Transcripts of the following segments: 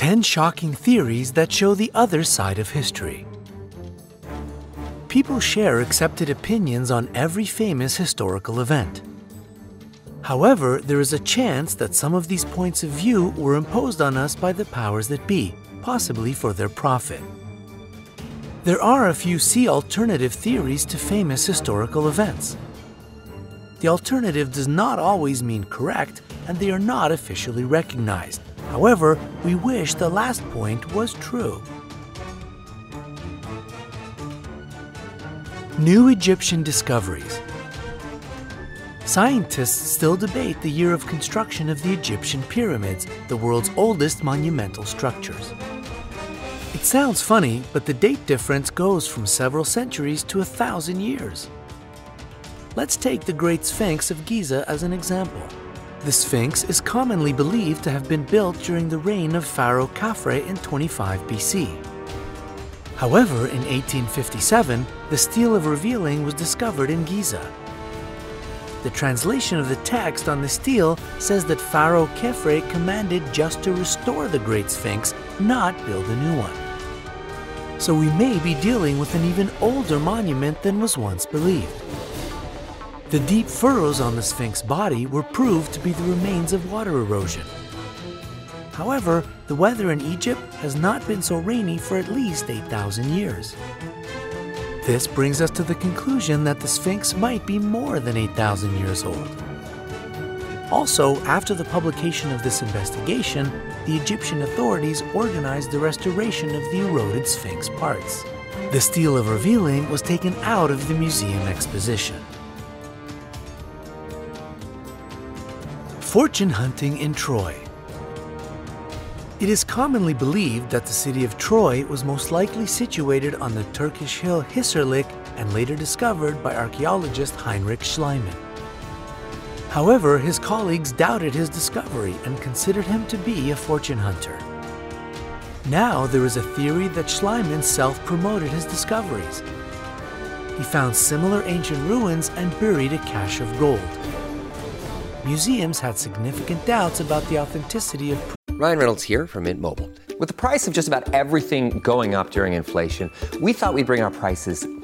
10 shocking theories that show the other side of history. People share accepted opinions on every famous historical event. However, there is a chance that some of these points of view were imposed on us by the powers that be, possibly for their profit. There are a few C alternative theories to famous historical events. The alternative does not always mean correct, and they are not officially recognized. However, we wish the last point was true. New Egyptian discoveries. Scientists still debate the year of construction of the Egyptian pyramids, the world's oldest monumental structures. It sounds funny, but the date difference goes from several centuries to a thousand years. Let's take the Great Sphinx of Giza as an example. The Sphinx is commonly believed to have been built during the reign of Pharaoh Khafre in 25 BC. However, in 1857, the Stele of Revealing was discovered in Giza. The translation of the text on the stele says that Pharaoh Khafre commanded just to restore the Great Sphinx, not build a new one. So we may be dealing with an even older monument than was once believed. The deep furrows on the Sphinx body were proved to be the remains of water erosion. However, the weather in Egypt has not been so rainy for at least 8,000 years. This brings us to the conclusion that the Sphinx might be more than 8,000 years old. Also, after the publication of this investigation, the Egyptian authorities organized the restoration of the eroded Sphinx parts. The Stele of Revealing was taken out of the museum exposition. Fortune hunting in Troy. It is commonly believed that the city of Troy was most likely situated on the Turkish hill Hisarlik and later discovered by archaeologist Heinrich Schliemann. However, his colleagues doubted his discovery and considered him to be a fortune hunter. Now there is a theory that Schliemann self promoted his discoveries. He found similar ancient ruins and buried a cache of gold. Museums had significant doubts about the authenticity of Ryan Reynolds here from Mint Mobile. With the price of just about everything going up during inflation, we thought we'd bring our prices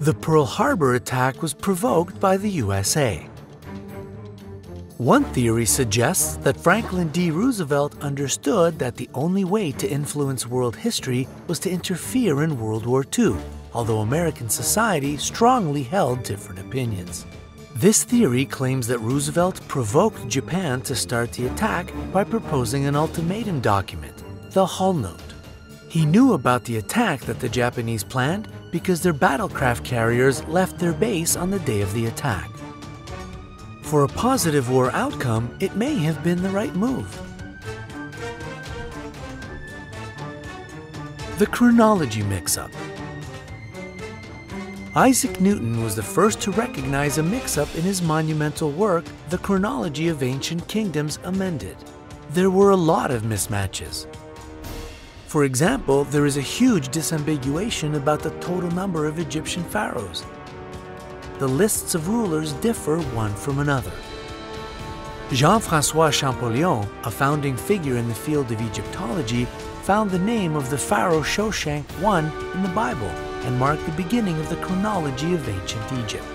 The Pearl Harbor attack was provoked by the USA. One theory suggests that Franklin D. Roosevelt understood that the only way to influence world history was to interfere in World War II, although American society strongly held different opinions. This theory claims that Roosevelt provoked Japan to start the attack by proposing an ultimatum document, the Hull Note. He knew about the attack that the Japanese planned because their battlecraft carriers left their base on the day of the attack. For a positive war outcome, it may have been the right move. The chronology mix up. Isaac Newton was the first to recognize a mix up in his monumental work, The Chronology of Ancient Kingdoms Amended. There were a lot of mismatches. For example, there is a huge disambiguation about the total number of Egyptian pharaohs. The lists of rulers differ one from another. Jean Francois Champollion, a founding figure in the field of Egyptology, found the name of the pharaoh Shoshank I in the Bible and marked the beginning of the chronology of ancient Egypt.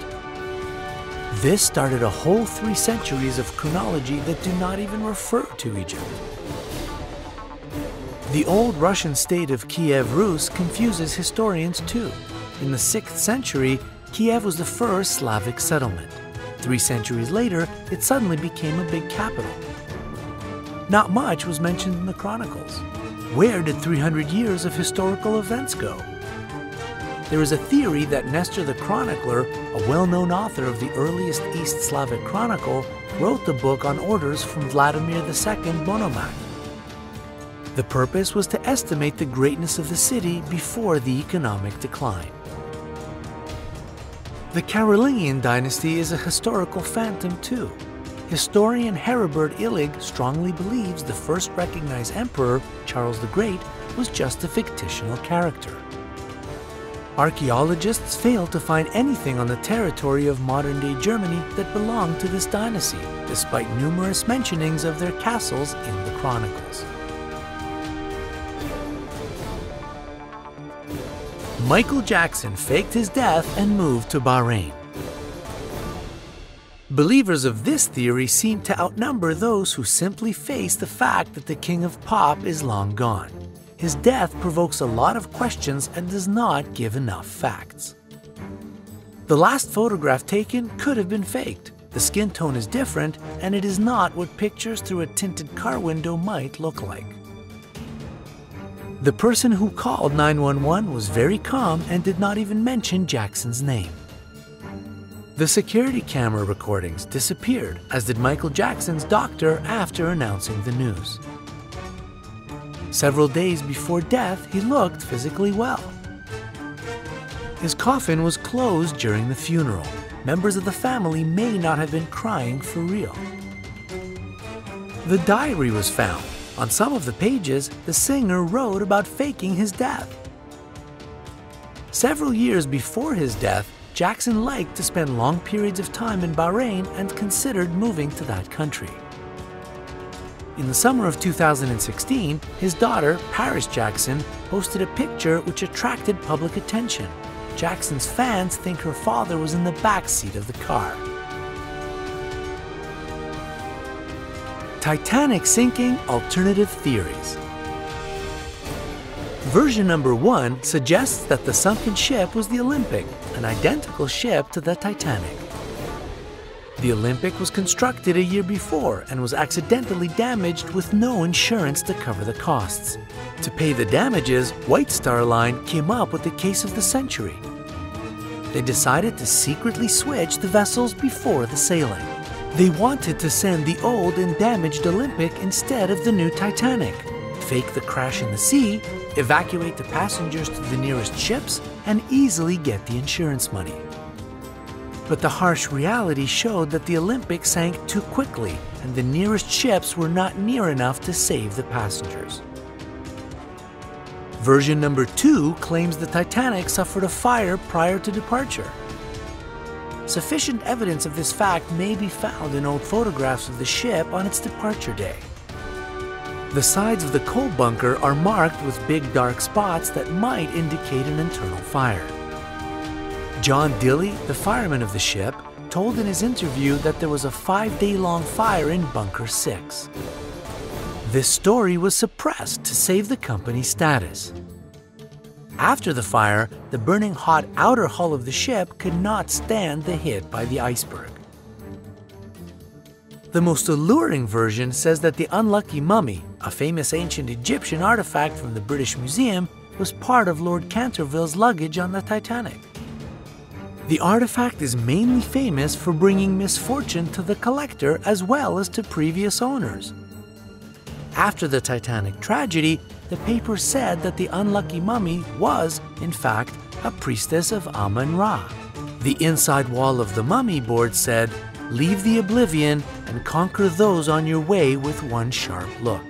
This started a whole three centuries of chronology that do not even refer to Egypt. The old Russian state of Kiev Rus confuses historians too. In the 6th century, Kiev was the first Slavic settlement. Three centuries later, it suddenly became a big capital. Not much was mentioned in the chronicles. Where did 300 years of historical events go? There is a theory that Nestor the Chronicler, a well known author of the earliest East Slavic chronicle, wrote the book on orders from Vladimir II Monomakh. The purpose was to estimate the greatness of the city before the economic decline. The Carolingian dynasty is a historical phantom too. Historian Heribert Illig strongly believes the first recognized emperor, Charles the Great, was just a fictional character. Archaeologists fail to find anything on the territory of modern day Germany that belonged to this dynasty, despite numerous mentionings of their castles in the chronicles. Michael Jackson faked his death and moved to Bahrain. Believers of this theory seem to outnumber those who simply face the fact that the king of pop is long gone. His death provokes a lot of questions and does not give enough facts. The last photograph taken could have been faked. The skin tone is different, and it is not what pictures through a tinted car window might look like. The person who called 911 was very calm and did not even mention Jackson's name. The security camera recordings disappeared, as did Michael Jackson's doctor after announcing the news. Several days before death, he looked physically well. His coffin was closed during the funeral. Members of the family may not have been crying for real. The diary was found, on some of the pages, the singer wrote about faking his death. Several years before his death, Jackson liked to spend long periods of time in Bahrain and considered moving to that country. In the summer of 2016, his daughter, Paris Jackson, posted a picture which attracted public attention. Jackson's fans think her father was in the back seat of the car. Titanic sinking alternative theories. Version number one suggests that the sunken ship was the Olympic, an identical ship to the Titanic. The Olympic was constructed a year before and was accidentally damaged with no insurance to cover the costs. To pay the damages, White Star Line came up with the case of the century. They decided to secretly switch the vessels before the sailing. They wanted to send the old and damaged Olympic instead of the new Titanic, fake the crash in the sea, evacuate the passengers to the nearest ships, and easily get the insurance money. But the harsh reality showed that the Olympic sank too quickly, and the nearest ships were not near enough to save the passengers. Version number two claims the Titanic suffered a fire prior to departure. Sufficient evidence of this fact may be found in old photographs of the ship on its departure day. The sides of the coal bunker are marked with big dark spots that might indicate an internal fire. John Dilley, the fireman of the ship, told in his interview that there was a five day long fire in Bunker 6. This story was suppressed to save the company's status. After the fire, the burning hot outer hull of the ship could not stand the hit by the iceberg. The most alluring version says that the unlucky mummy, a famous ancient Egyptian artifact from the British Museum, was part of Lord Canterville's luggage on the Titanic. The artifact is mainly famous for bringing misfortune to the collector as well as to previous owners. After the Titanic tragedy, the paper said that the unlucky mummy was, in fact, a priestess of Amun Ra. The inside wall of the mummy board said, Leave the oblivion and conquer those on your way with one sharp look.